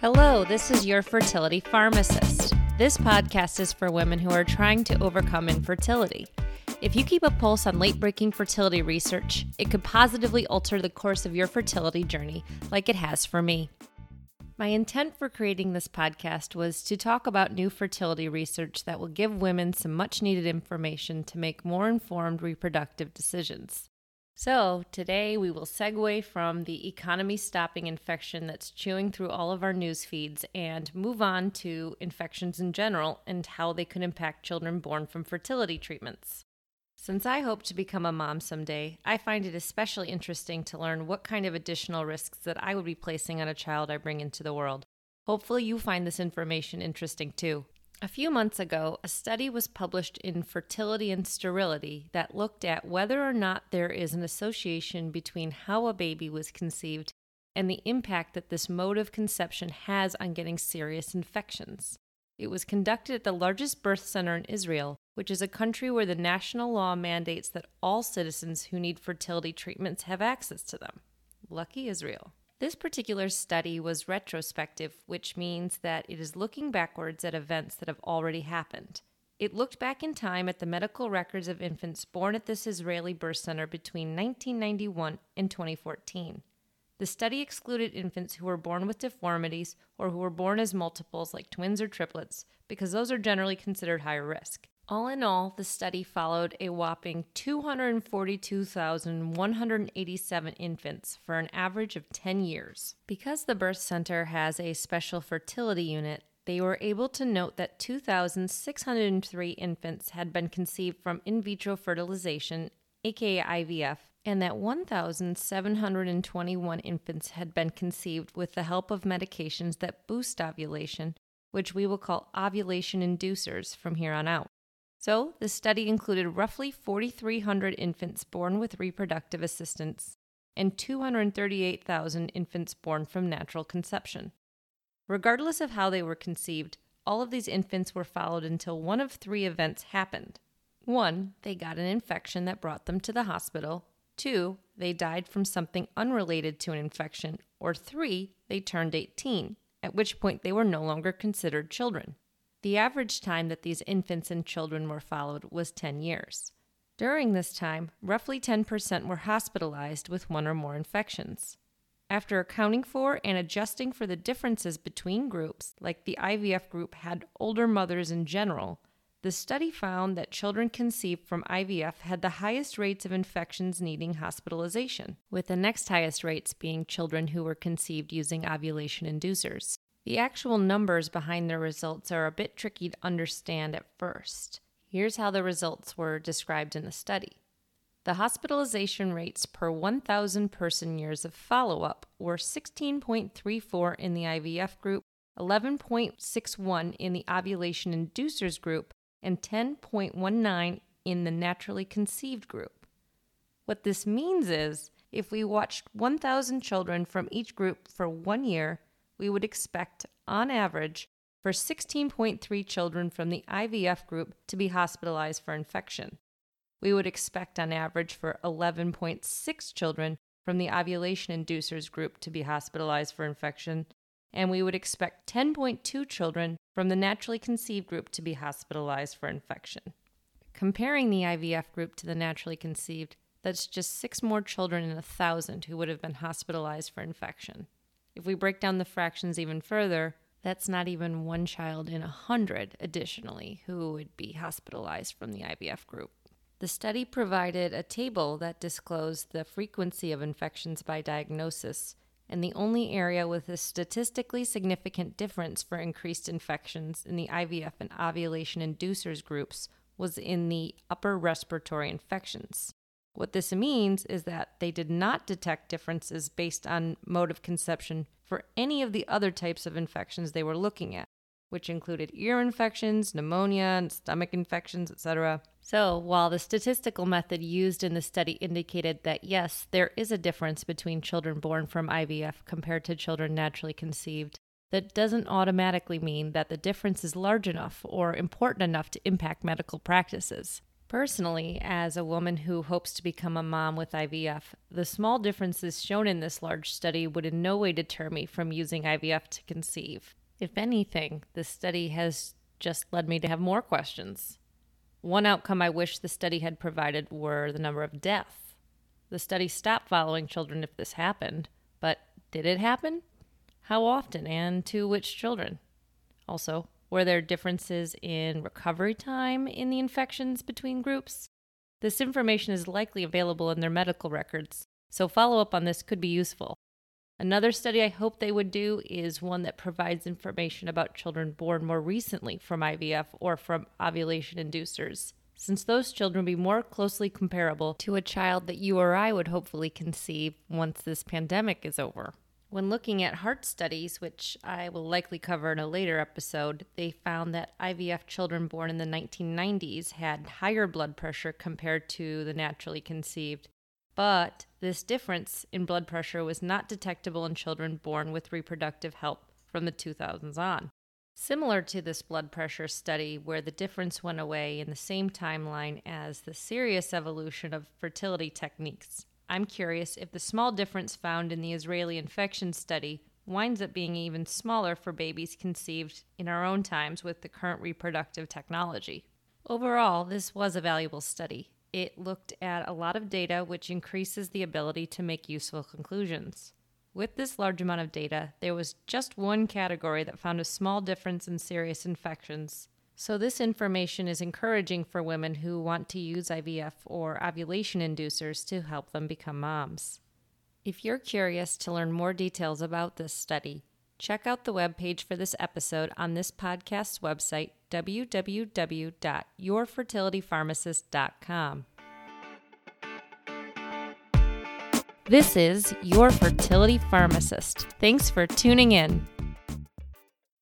Hello, this is your fertility pharmacist. This podcast is for women who are trying to overcome infertility. If you keep a pulse on late breaking fertility research, it could positively alter the course of your fertility journey, like it has for me. My intent for creating this podcast was to talk about new fertility research that will give women some much needed information to make more informed reproductive decisions. So, today we will segue from the economy stopping infection that's chewing through all of our news feeds and move on to infections in general and how they could impact children born from fertility treatments. Since I hope to become a mom someday, I find it especially interesting to learn what kind of additional risks that I would be placing on a child I bring into the world. Hopefully, you find this information interesting too. A few months ago, a study was published in Fertility and Sterility that looked at whether or not there is an association between how a baby was conceived and the impact that this mode of conception has on getting serious infections. It was conducted at the largest birth center in Israel, which is a country where the national law mandates that all citizens who need fertility treatments have access to them. Lucky Israel. This particular study was retrospective, which means that it is looking backwards at events that have already happened. It looked back in time at the medical records of infants born at this Israeli birth center between 1991 and 2014. The study excluded infants who were born with deformities or who were born as multiples like twins or triplets because those are generally considered higher risk. All in all, the study followed a whopping 242,187 infants for an average of 10 years. Because the birth center has a special fertility unit, they were able to note that 2,603 infants had been conceived from in vitro fertilization, aka IVF, and that 1,721 infants had been conceived with the help of medications that boost ovulation, which we will call ovulation inducers from here on out. So, the study included roughly 4,300 infants born with reproductive assistance and 238,000 infants born from natural conception. Regardless of how they were conceived, all of these infants were followed until one of three events happened. One, they got an infection that brought them to the hospital. Two, they died from something unrelated to an infection. Or three, they turned 18, at which point they were no longer considered children. The average time that these infants and children were followed was 10 years. During this time, roughly 10% were hospitalized with one or more infections. After accounting for and adjusting for the differences between groups, like the IVF group had older mothers in general, the study found that children conceived from IVF had the highest rates of infections needing hospitalization, with the next highest rates being children who were conceived using ovulation inducers. The actual numbers behind the results are a bit tricky to understand at first. Here's how the results were described in the study. The hospitalization rates per 1,000 person years of follow up were 16.34 in the IVF group, 11.61 in the ovulation inducers group, and 10.19 in the naturally conceived group. What this means is if we watched 1,000 children from each group for one year, we would expect, on average, for 16.3 children from the IVF group to be hospitalized for infection. We would expect, on average, for 11.6 children from the ovulation inducers group to be hospitalized for infection, and we would expect 10.2 children from the naturally conceived group to be hospitalized for infection. Comparing the IVF group to the naturally conceived, that's just six more children in a thousand who would have been hospitalized for infection. If we break down the fractions even further, that's not even one child in a hundred additionally who would be hospitalized from the IVF group. The study provided a table that disclosed the frequency of infections by diagnosis, and the only area with a statistically significant difference for increased infections in the IVF and ovulation inducers groups was in the upper respiratory infections. What this means is that they did not detect differences based on mode of conception for any of the other types of infections they were looking at, which included ear infections, pneumonia, and stomach infections, etc. So, while the statistical method used in the study indicated that yes, there is a difference between children born from IVF compared to children naturally conceived, that doesn't automatically mean that the difference is large enough or important enough to impact medical practices. Personally, as a woman who hopes to become a mom with IVF, the small differences shown in this large study would in no way deter me from using IVF to conceive. If anything, the study has just led me to have more questions. One outcome I wish the study had provided were the number of deaths. The study stopped following children if this happened, but did it happen? How often and to which children? Also, were there differences in recovery time in the infections between groups? This information is likely available in their medical records, so follow up on this could be useful. Another study I hope they would do is one that provides information about children born more recently from IVF or from ovulation inducers, since those children would be more closely comparable to a child that you or I would hopefully conceive once this pandemic is over. When looking at heart studies, which I will likely cover in a later episode, they found that IVF children born in the 1990s had higher blood pressure compared to the naturally conceived. But this difference in blood pressure was not detectable in children born with reproductive help from the 2000s on. Similar to this blood pressure study, where the difference went away in the same timeline as the serious evolution of fertility techniques. I'm curious if the small difference found in the Israeli infection study winds up being even smaller for babies conceived in our own times with the current reproductive technology. Overall, this was a valuable study. It looked at a lot of data, which increases the ability to make useful conclusions. With this large amount of data, there was just one category that found a small difference in serious infections, so, this information is encouraging for women who want to use IVF or ovulation inducers to help them become moms. If you're curious to learn more details about this study, check out the webpage for this episode on this podcast's website, www.yourfertilitypharmacist.com. This is Your Fertility Pharmacist. Thanks for tuning in.